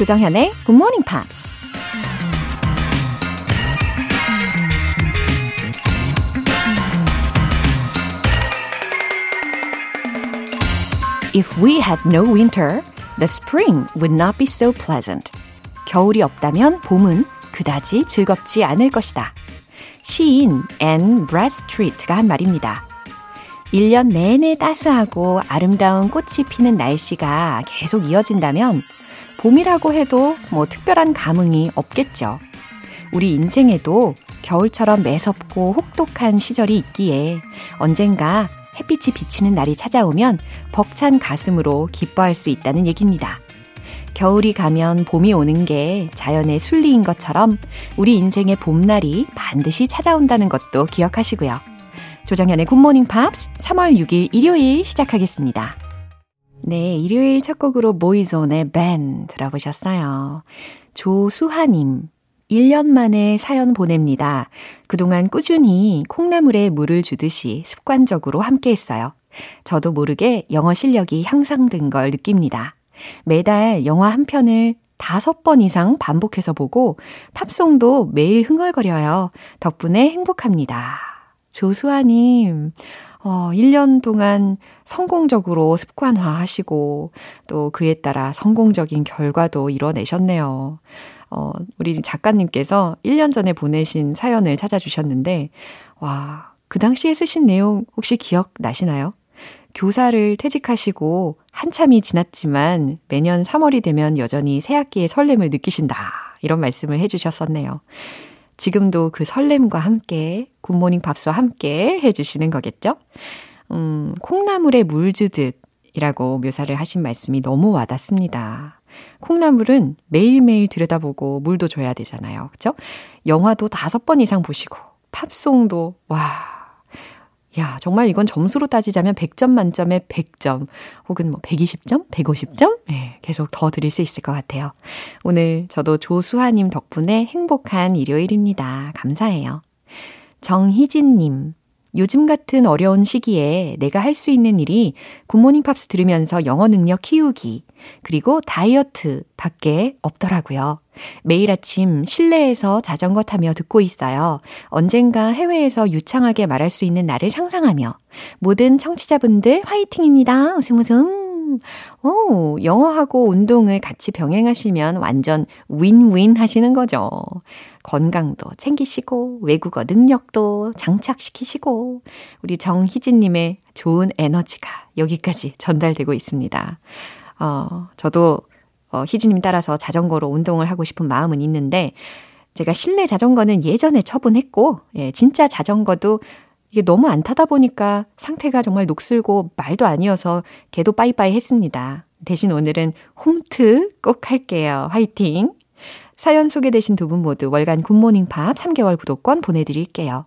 조정현의 Good Morning Pops. If we had no winter, the spring would not be so pleasant. 겨울이 없다면 봄은 그다지 즐겁지 않을 것이다. 시인 앤 브래드스트리트가 한 말입니다. 1년 내내 따스하고 아름다운 꽃이 피는 날씨가 계속 이어진다면 봄이라고 해도 뭐 특별한 감흥이 없겠죠. 우리 인생에도 겨울처럼 매섭고 혹독한 시절이 있기에 언젠가 햇빛이 비치는 날이 찾아오면 벅찬 가슴으로 기뻐할 수 있다는 얘기입니다. 겨울이 가면 봄이 오는 게 자연의 순리인 것처럼 우리 인생의 봄날이 반드시 찾아온다는 것도 기억하시고요. 조정현의 Good Morning Pops 3월 6일 일요일 시작하겠습니다. 네, 일요일 첫 곡으로 모이존의 밴 들어보셨어요. 조수하님. 1년 만에 사연 보냅니다. 그동안 꾸준히 콩나물에 물을 주듯이 습관적으로 함께 했어요. 저도 모르게 영어 실력이 향상된 걸 느낍니다. 매달 영화 한 편을 다섯 번 이상 반복해서 보고 팝송도 매일 흥얼거려요. 덕분에 행복합니다. 조수아님, 어, 1년 동안 성공적으로 습관화 하시고 또 그에 따라 성공적인 결과도 이뤄내셨네요. 어, 우리 작가님께서 1년 전에 보내신 사연을 찾아주셨는데, 와, 그 당시에 쓰신 내용 혹시 기억나시나요? 교사를 퇴직하시고 한참이 지났지만 매년 3월이 되면 여전히 새학기의 설렘을 느끼신다. 이런 말씀을 해주셨었네요. 지금도 그 설렘과 함께 굿모닝 밥스와 함께 해주시는 거겠죠? 음, 콩나물에 물 주듯 이라고 묘사를 하신 말씀이 너무 와닿습니다. 콩나물은 매일매일 들여다보고 물도 줘야 되잖아요. 그죠? 영화도 다섯 번 이상 보시고, 팝송도, 와, 야, 정말 이건 점수로 따지자면 100점 만점에 100점, 혹은 뭐 120점, 150점? 네, 계속 더 드릴 수 있을 것 같아요. 오늘 저도 조수하님 덕분에 행복한 일요일입니다. 감사해요. 정희진님, 요즘 같은 어려운 시기에 내가 할 수 있는 일이 Good Morning Pops 들으면서 영어 능력 키우기, 그리고 다이어트 밖에 없더라고요. 매일 아침 실내에서 자전거 타며 듣고 있어요. 언젠가 해외에서 유창하게 말할 수 있는 날을 상상하며 모든 청취자분들 화이팅입니다. 웃음 웃음. 오, 영어하고 운동을 같이 병행하시면 완전 윈윈 하시는 거죠. 건강도 챙기시고, 외국어 능력도 장착시키시고, 우리 정희진님의 좋은 에너지가 여기까지 전달되고 있습니다. 어, 저도 어, 희진님 따라서 자전거로 운동을 하고 싶은 마음은 있는데, 제가 실내 자전거는 예전에 처분했고, 예, 진짜 자전거도 이게 너무 안 타다 보니까 상태가 정말 녹슬고 말도 아니어서 개도 빠이빠이 했습니다. 대신 오늘은 홈트 꼭 할게요. 화이팅! 사연 소개되신 두 분 모두 월간 굿모닝 팝 3개월 구독권 보내드릴게요.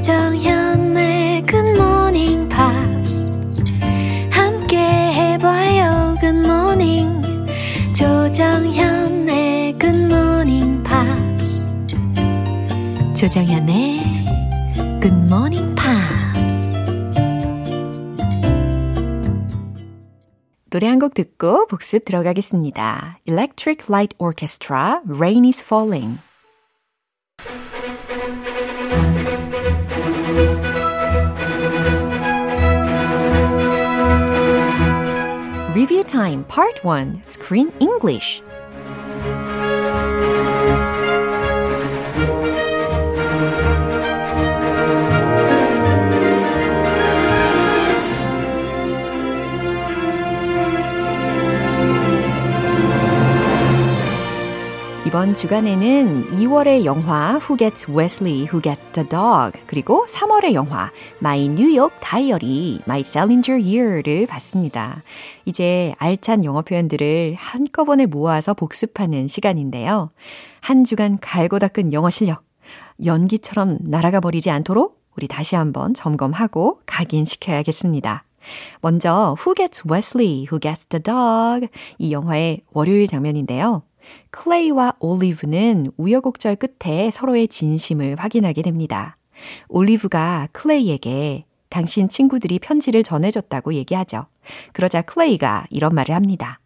조정현의 굿모닝 팝스 함께 해봐요 Good morning 조정현의 굿모닝 팝스 조정현의 굿모닝 팝스 노래 한 곡 듣고 복습 들어가겠습니다. Electric Light Orchestra, Rain is Falling Review Time Part 1 Screen English 이번 주간에는 2월의 영화 Who Gets Wesley, Who Gets the Dog 그리고 3월의 영화 My New York Diary, My Salinger Year를 봤습니다. 이제 알찬 영어 표현들을 한꺼번에 모아서 복습하는 시간인데요. 한 주간 갈고 닦은 영어 실력 연기처럼 날아가 버리지 않도록 우리 다시 한번 점검하고 각인시켜야겠습니다. 먼저 Who Gets Wesley, Who Gets the Dog 이 영화의 월요일 장면인데요. 클레이와 올리브는 우여곡절 끝에 서로의 진심을 확인하게 됩니다. 올리브가 클레이에게 당신 친구들이 편지를 전해줬다고 얘기하죠. 그러자 클레이가 이런 말을 합니다.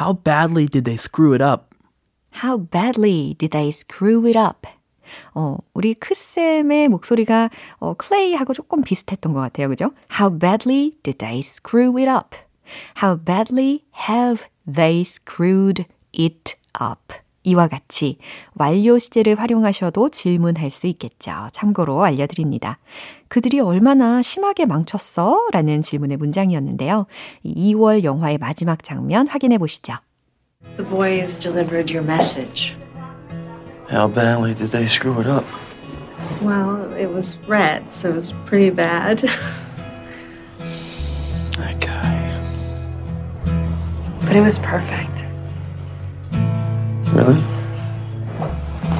How badly did they screw it up? How badly did they screw it up? 어, 우리 크쌤의 목소리가 어, 클레이하고 조금 비슷했던 것 같아요. 그죠? How badly did they screw it up? How badly have they screwed it up? 이와 같이 완료 시제를 활용하셔도 질문할 수 있겠죠. 참고로 알려드립니다. 그들이 얼마나 심하게 망쳤어? 라는 질문의 문장이었는데요. 2월 영화의 마지막 장면 확인해 보시죠. The boys delivered your message. How badly did they screw it up? Well, it was red, so it was pretty bad. That guy. But it was perfect. Really?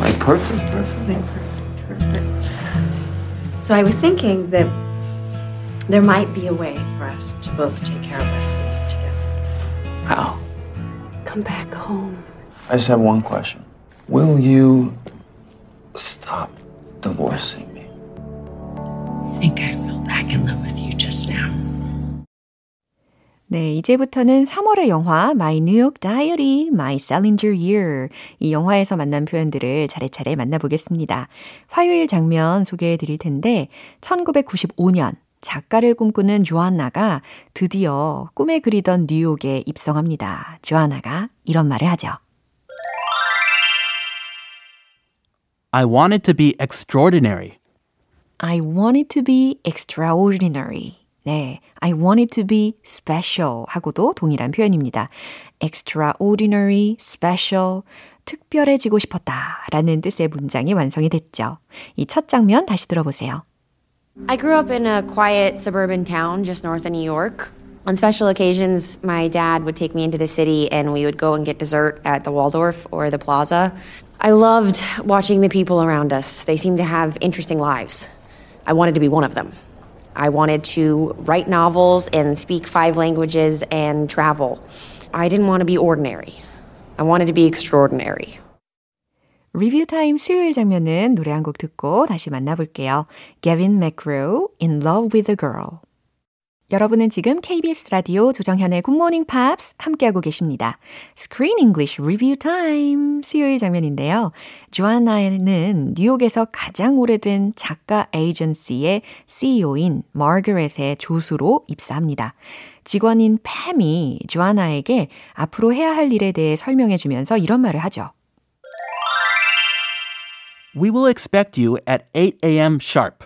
Like perfect, perfect? Perfect, perfect. So I was thinking that there might be a way for us to both take care of Wesley together. How? Come back home. I just have one question. Will you stop divorcing me? I think I fell back in love with you just now. 네, 이제부터는 3월의 영화 My New York Diary, My Salinger Year 이 영화에서 만난 표현들을 차례차례 만나보겠습니다. 화요일 장면 소개해 드릴 텐데 1995년 작가를 꿈꾸는 조안나가 드디어 꿈에 그리던 뉴욕에 입성합니다. 조안나가 이런 말을 하죠. I wanted to be extraordinary. I wanted to be extraordinary. 네, I wanted to be special 하고도 동일한 표현입니다. extraordinary, special, 특별해지고 싶었다 라는 뜻의 문장이 완성이 됐죠. 이 첫 장면 다시 들어보세요. I grew up in a quiet suburban town just north of New York. On special occasions, my dad would take me into the city and we would go and get dessert at the Waldorf or the Plaza. I loved watching the people around us. They seemed to have interesting lives. I wanted to be one of them. I wanted to write novels and speak five languages and travel. I didn't want to be ordinary. I wanted to be extraordinary. 리뷰 타임 수요일 장면은 노래 한 곡 듣고 다시 만나볼게요. Gavin McGraw, In Love with a Girl. 여러분은 지금 KBS 라디오 조정현의 굿모닝 팝스 함께하고 계십니다. Screen English Review Time 수요일 장면인데요. 조아나는 뉴욕에서 가장 오래된 작가 에이전시의 CEO인 마거렛의 조수로 입사합니다. 직원인 팸이 조아나에게 앞으로 해야 할 일에 대해 설명해 주면서 이런 말을 하죠. We will expect you at 8 a.m. sharp.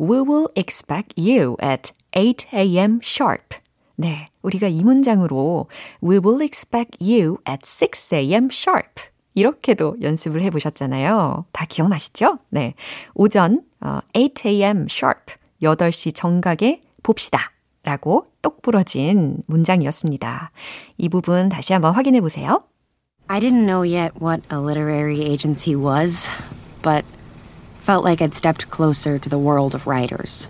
We will expect you at 8 a.m. sharp. 네, 우리가 이 문장으로 We will expect you at 6 a.m. sharp. 이렇게도 연습을 해보셨잖아요. 다 기억나시죠? 네. 오전 어, 8 a.m. sharp. 8시 정각에 봅시다. 라고 똑 부러진 문장이었습니다. 이 부분 다시 한번 확인해 보세요. I didn't know yet what a literary agency was, but felt like I'd stepped closer to the world of writers.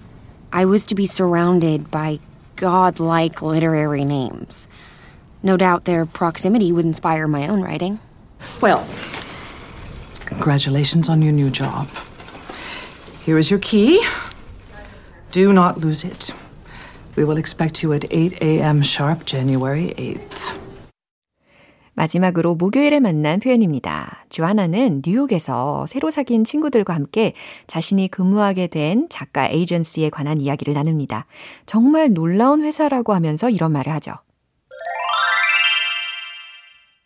I was to be surrounded by godlike literary names. No doubt their proximity would inspire my own writing. Well, congratulations on your new job. Here is your key. Do not lose it. We will expect you at 8 a.m. sharp, January 8th. 마지막으로 목요일에 만난 표현입니다. 주하나는 뉴욕에서 새로 사귄 친구들과 함께 자신이 근무하게 된 작가 에이전시에 관한 이야기를 나눕니다. 정말 놀라운 회사라고 하면서 이런 말을 하죠.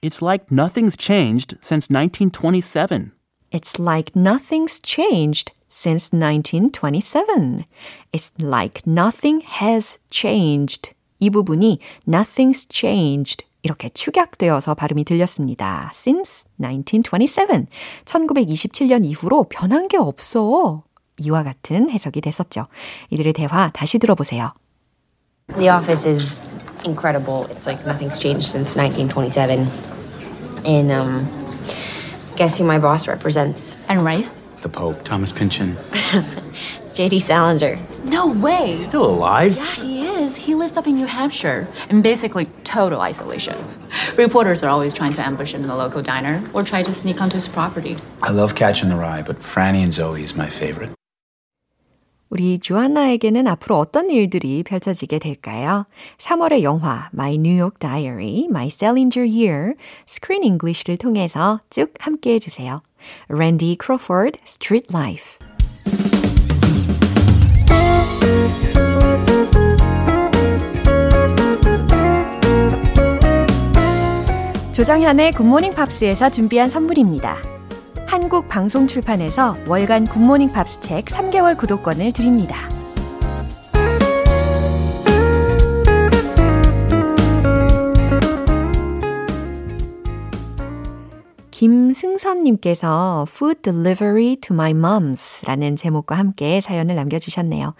It's like nothing's changed since 1927. It's like nothing's changed since 1927. It's like nothing has changed. 이 부분이 nothing's changed 이렇게 축약되어서 발음이 들렸습니다. Since 1927. 1927년 이후로 변한 게 없어. 이와 같은 해석이 됐었죠. 이들의 대화 다시 들어보세요. The office is incredible. It's like nothing's changed since 1927. And um, guess who my boss represents? And Rice? The Pope, Thomas Pynchon. JD Salinger. No way. Still alive? Yeah, he is. He lives up in New Hampshire in basically total isolation. Reporters are always trying to ambush him in the local diner or try to sneak onto his property. I love Catching the Rye, but Franny and Zoe is my favorite. 우리 주안나에게는 앞으로 어떤 일들이 펼쳐지게 될까요? 3월의 영화 My New York Diary, My Salinger Year, Screen English를 통해서 쭉 함께 해주세요. Randy Crawford, Street Life. 조정현의 굿모닝 팝스에서 준비한 선물입니다. 한국 방송 출판에서 월간 굿모닝 팝스 책 3개월 구독권을 드립니다. 김승선님께서 Food Delivery to My Mom's 라는 제목과 함께 사연을 남겨주셨네요.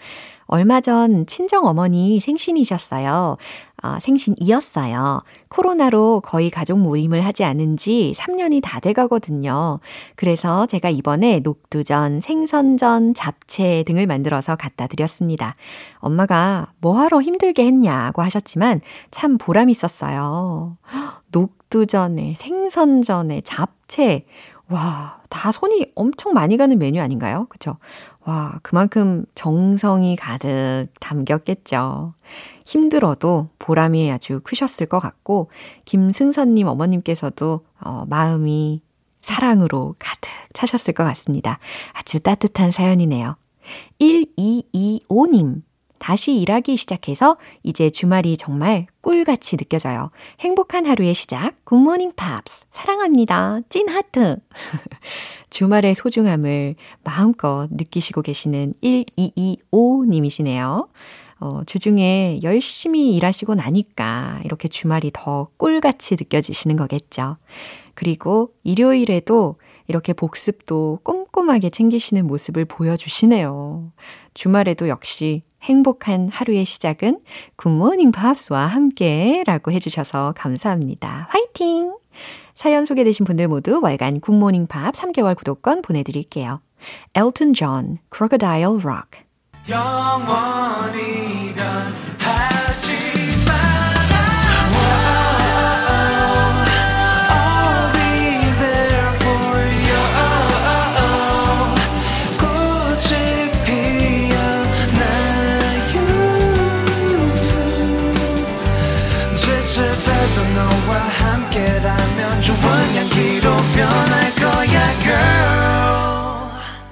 얼마 전 친정 어머니 생신이셨어요. 아, 생신이었어요. 코로나로 거의 가족 모임을 하지 않은 지 3년이 다 돼 가거든요. 그래서 제가 이번에 녹두전, 생선전, 잡채 등을 만들어서 갖다 드렸습니다. 엄마가 뭐하러 힘들게 했냐고 하셨지만 참 보람 있었어요. 녹두전에, 생선전에, 잡채. 와, 다 손이 엄청 많이 가는 메뉴 아닌가요? 그쵸? 와, 그만큼 정성이 가득 담겼겠죠. 힘들어도 보람이 아주 크셨을 것 같고, 김승선님 어머님께서도 어, 마음이 사랑으로 가득 차셨을 것 같습니다. 아주 따뜻한 사연이네요. 1225님. 다시 일하기 시작해서 이제 주말이 정말 꿀같이 느껴져요. 행복한 하루의 시작. 굿모닝 팝스. 사랑합니다. 찐 하트. 주말의 소중함을 마음껏 느끼시고 계시는 1225님이시네요. 어, 주중에 열심히 일하시고 나니까 이렇게 주말이 더 꿀같이 느껴지시는 거겠죠. 그리고 일요일에도 이렇게 복습도 꼼꼼하게 챙기시는 모습을 보여주시네요. 주말에도 역시 행복한 하루의 시작은 굿모닝 팝스와 함께 라고 해주셔서 감사합니다. 화이팅! 사연 소개되신 분들 모두 월간 굿모닝 팝 3개월 구독권 보내드릴게요. Elton John, Crocodile Rock.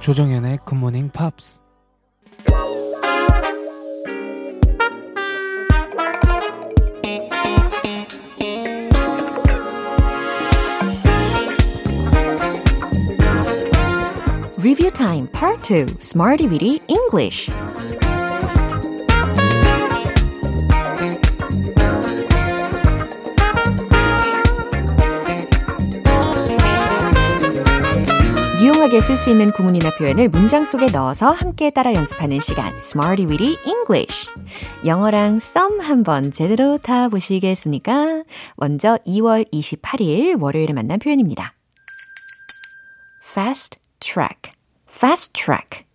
조정현의 굿모닝 팝스 Review Time Part 2 Smarty Weedy English 유용하게 쓸 수 있는 구문이나 표현을 문장 속에 넣어서 함께 따라 연습하는 시간 Smarty Weedy English 영어랑 썸 한번 제대로 타보시겠습니까? 먼저 2월 28일 월요일에 만난 표현입니다. Fast track, fast track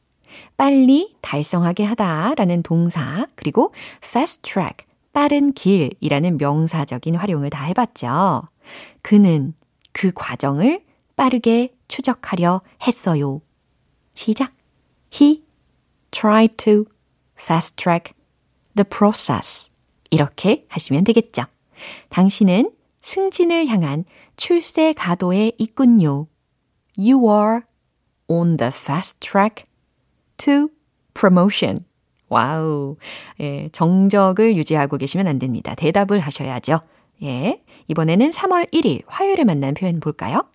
빨리 달성하게 하다 라는 동사 그리고 fast track 빠른 길이라는 명사적인 활용을 다 해봤죠. 그는 그 과정을 빠르게 추적하려 했어요. 시작. He tried to fast track the process. 이렇게 하시면 되겠죠. 당신은 승진을 향한 출세 가도에 있군요. You are on the fast track to promotion. 와우. 예, 정적을 유지하고 계시면 안 됩니다. 대답을 하셔야죠. 예. 이번에는 3월 1일 화요일에 만난 표현 볼까요?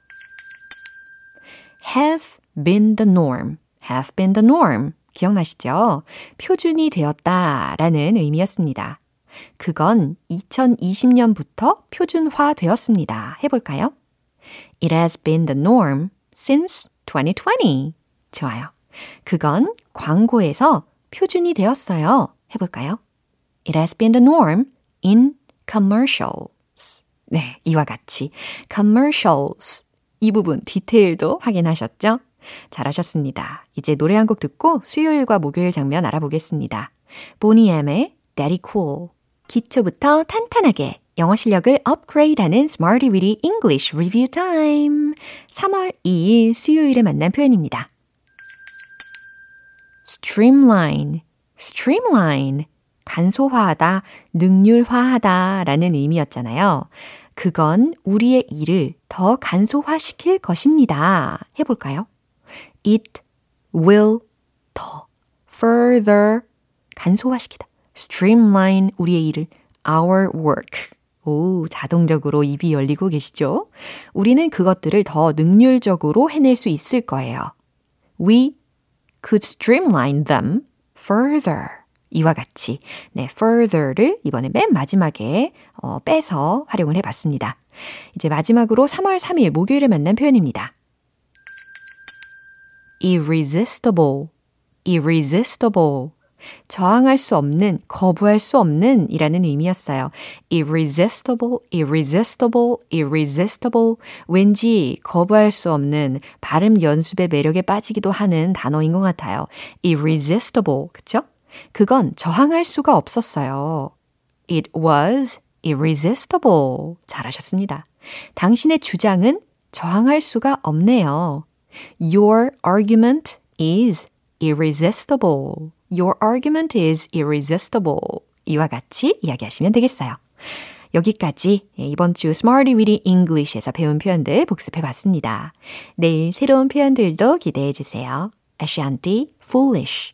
Have been the norm. have been the norm. 기억나시죠? 표준이 되었다 라는 의미였습니다. 그건 2020년부터 표준화 되었습니다. 해볼까요? It has been the norm since 2020. 좋아요. 그건 광고에서 표준이 되었어요. 해볼까요? It has been the norm in commercials. 네, 이와 같이 commercials 이 부분 디테일도 확인하셨죠? 잘하셨습니다. 이제 노래 한 곡 듣고 수요일과 목요일 장면 알아보겠습니다. 보니엠의 Daddy Cool. 기초부터 탄탄하게 영어 실력을 업그레이드하는 Smarty Weedy English Review Time. 3월 2일 수요일에 만난 표현입니다. streamline, streamline. 간소화하다, 능률화하다 라는 의미였잖아요. 그건 우리의 일을 더 간소화시킬 것입니다. 해볼까요? It will 더 further 간소화시키다. streamline 우리의 일을 our work. 오, 자동적으로 입이 열리고 계시죠? 우리는 그것들을 더 능률적으로 해낼 수 있을 거예요. We could streamline them further. 이와 같이 네, further를 이번에 맨 마지막에 어, 빼서 활용을 해봤습니다. 이제 마지막으로 3월 3일 목요일에 만난 표현입니다. irresistible, irresistible. 저항할 수 없는, 거부할 수 없는 이라는 의미였어요. irresistible, irresistible, irresistible. 왠지 거부할 수 없는 발음 연습의 매력에 빠지기도 하는 단어인 것 같아요. irresistible. 그쵸? 그건 저항할 수가 없었어요. It was irresistible. 잘하셨습니다. 당신의 주장은 저항할 수가 없네요. Your argument is irresistible. Your argument is irresistible. 이와 같이 이야기하시면 되겠어요. 여기까지 이번 주 Smarty Weedy English에서 배운 표현들 복습해 봤습니다. 내일 새로운 표현들도 기대해 주세요. Ashanti, foolish.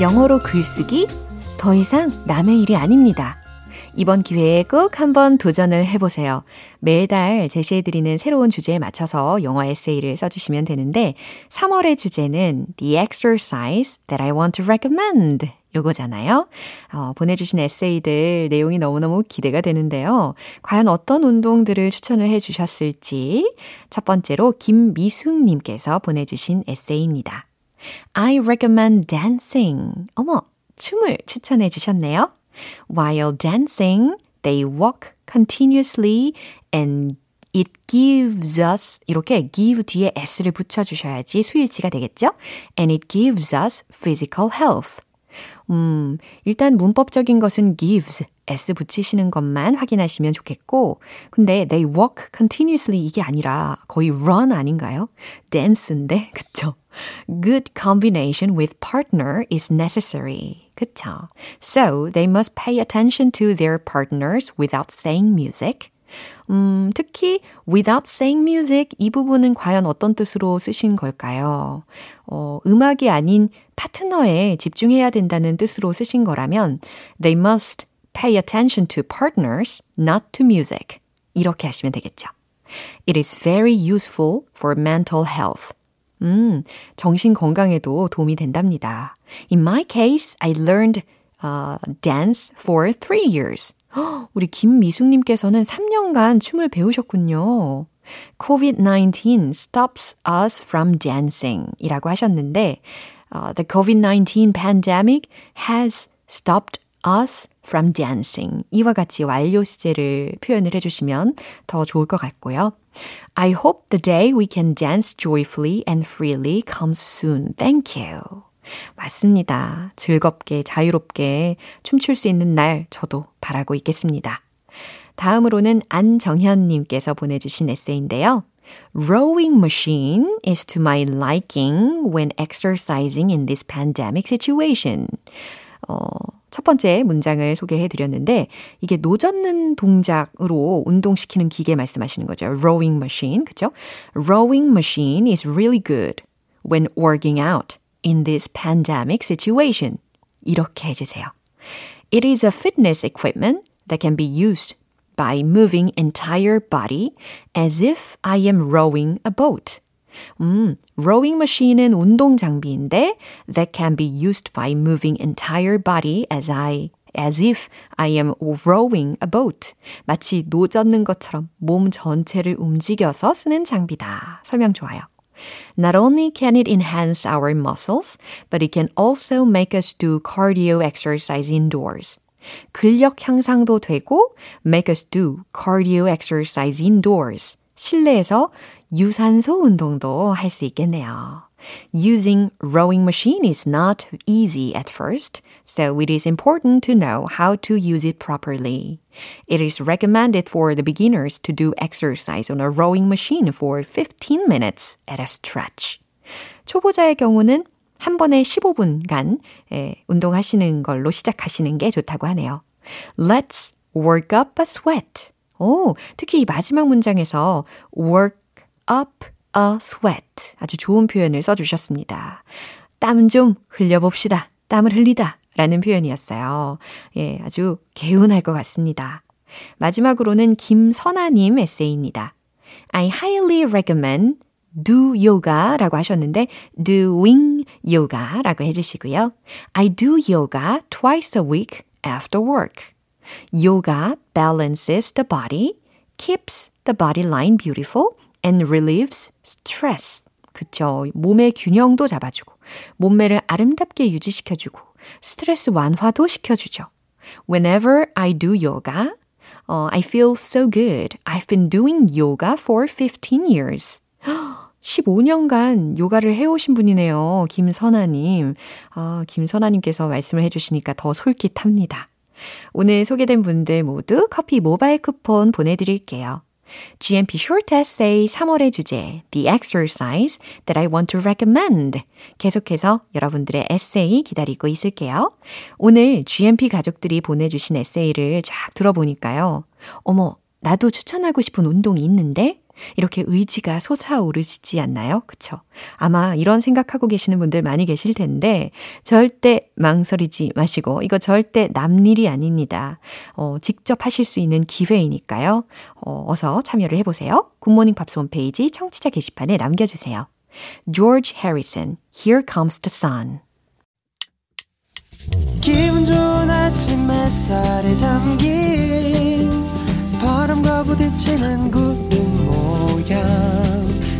영어로 글쓰기 더 이상 남의 일이 아닙니다. 이번 기회에 꼭 한번 도전을 해보세요. 매달 제시해드리는 새로운 주제에 맞춰서 영어 에세이를 써주시면 되는데 3월의 주제는 The exercise that I want to recommend 요거잖아요. 어, 보내주신 에세이들 내용이 너무너무 기대가 되는데요. 과연 어떤 운동들을 추천을 해주셨을지 첫 번째로 김미숙님께서 보내주신 에세이입니다. I recommend dancing. 어머, 춤을 추천해 주셨네요. While dancing, they walk continuously and it gives us 이렇게 give 뒤에 s를 붙여 주셔야지 수일치가 되겠죠? And it gives us physical health. 음, 일단 문법적인 것은 gives, s 붙이시는 것만 확인하시면 좋겠고, 근데 they walk continuously 이게 아니라 거의 run 아닌가요? dance인데, 그쵸? Good combination with partner is necessary. 그쵸? So they must pay attention to their partners without saying music. 음, 특히 without saying music 이 부분은 과연 어떤 뜻으로 쓰신 걸까요? 어, 음악이 아닌 파트너에 집중해야 된다는 뜻으로 쓰신 거라면 they must pay attention to partners, not to music. 이렇게 하시면 되겠죠. It is very useful for mental health. 음, 정신 건강에도 도움이 된답니다. In my case, I learned uh, dance for three years. 우리 김미숙님께서는 3년간 춤을 배우셨군요. COVID-19 stops us from dancing 이라고 하셨는데, uh, the COVID-19 pandemic has stopped us from dancing. 이와 같이 완료 시제를 표현을 해주시면 더 좋을 것 같고요. I hope the day we can dance joyfully and freely comes soon. Thank you. 맞습니다. 즐겁게, 자유롭게 춤출 수 있는 날 저도 바라고 있겠습니다. 다음으로는 안정현님께서 보내주신 에세이인데요. Rowing machine is to my liking when exercising in this pandemic situation. 어, 첫 번째 문장을 소개해 드렸는데 이게 노젓는 동작으로 운동시키는 기계 말씀하시는 거죠. rowing machine. 그죠? rowing machine is really good when working out in this pandemic situation. 이렇게 해 주세요. It is a fitness equipment that can be used by moving entire body as if I am rowing a boat. 음, rowing machine은 운동 장비인데 that can be used by moving entire body as I as if I am rowing a boat. 마치 노 젓는 것처럼 몸 전체를 움직여서 쓰는 장비다. 설명 좋아요. Not only can it enhance our muscles, but it can also make us do cardio exercise indoors. 근력 향상도 되고 make us do cardio exercise indoors. 실내에서 유산소 운동도 할 수 있겠네요. Using rowing machine is not easy at first, so it is important to know how to use it properly. It is recommended for the beginners to do exercise on a rowing machine for 15 minutes at a stretch. 초보자의 경우는 한 번에 15분간 예, 운동하시는 걸로 시작하시는 게 좋다고 하네요. Let's work up a sweat. 오, 특히 이 마지막 문장에서 work up a sweat. 아주 좋은 표현을 써주셨습니다. 땀 좀 흘려봅시다. 땀을 흘리다. 라는 표현이었어요. 예, 아주 개운할 것 같습니다. 마지막으로는 김선아님 에세이입니다. I highly recommend do yoga라고 하셨는데 doing yoga라고 해주시고요. I do yoga twice a week after work. Yoga balances the body, keeps the body line beautiful, and relieves stress. 그쵸. 몸의 균형도 잡아주고, 몸매를 아름답게 유지시켜주고, 스트레스 완화도 시켜주죠. Whenever I do yoga, uh, I feel so good. I've been doing yoga for 15 years. 15년간 요가를 해오신 분이네요. 김선아님. 아, 김선아님께서 말씀을 해주시니까 더 솔깃합니다. 오늘 소개된 분들 모두 커피 모바일 쿠폰 보내드릴게요. GMP Short Essay 3월의 주제 The Exercise That I Want to Recommend 계속해서 여러분들의 에세이 기다리고 있을게요. 오늘 GMP 가족들이 보내주신 에세이를 쫙 들어보니까요. 어머, 나도 추천하고 싶은 운동이 있는데 이렇게 의지가 솟아오르시지 않나요? 그쵸? 아마 이런 생각하고 계시는 분들 많이 계실 텐데, 절대 망설이지 마시고, 이거 절대 남 일이 아닙니다. 어, 직접 하실 수 있는 기회이니까요. 어, 어서 참여를 해보세요. 굿모닝 팝스 홈페이지 청취자 게시판에 남겨주세요. George Harrison, Here Comes the Sun. 기분 좋은 아침 햇살에 잠긴 바람과 부딪히는 구름 모양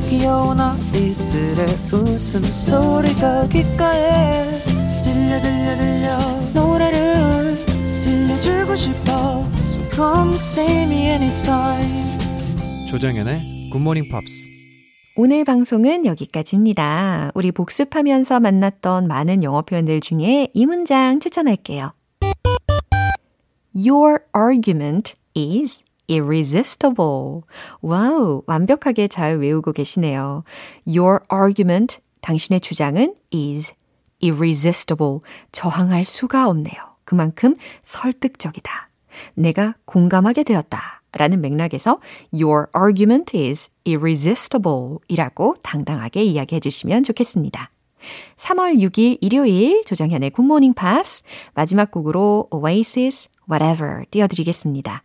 귀여운 아이들의 웃음소리가 귓가에 들려 들려 들려 노래를 들려주고 싶어 So come see me anytime 조정현의 굿모닝 팝스 오늘 방송은 여기까지입니다. 우리 복습하면서 만났던 많은 영어 표현들 중에 이 문장 추천할게요. Your argument is irresistible. 와우, 완벽하게 잘 외우고 계시네요. Your argument, 당신의 주장은 is irresistible. 저항할 수가 없네요. 그만큼 설득적이다. 내가 공감하게 되었다. 라는 맥락에서 Your argument is irresistible 이라고 당당하게 이야기해 주시면 좋겠습니다. 3월 6일 일요일 조정현의 굿모닝 팝스 마지막 곡으로 Oasis Whatever 띄워드리겠습니다.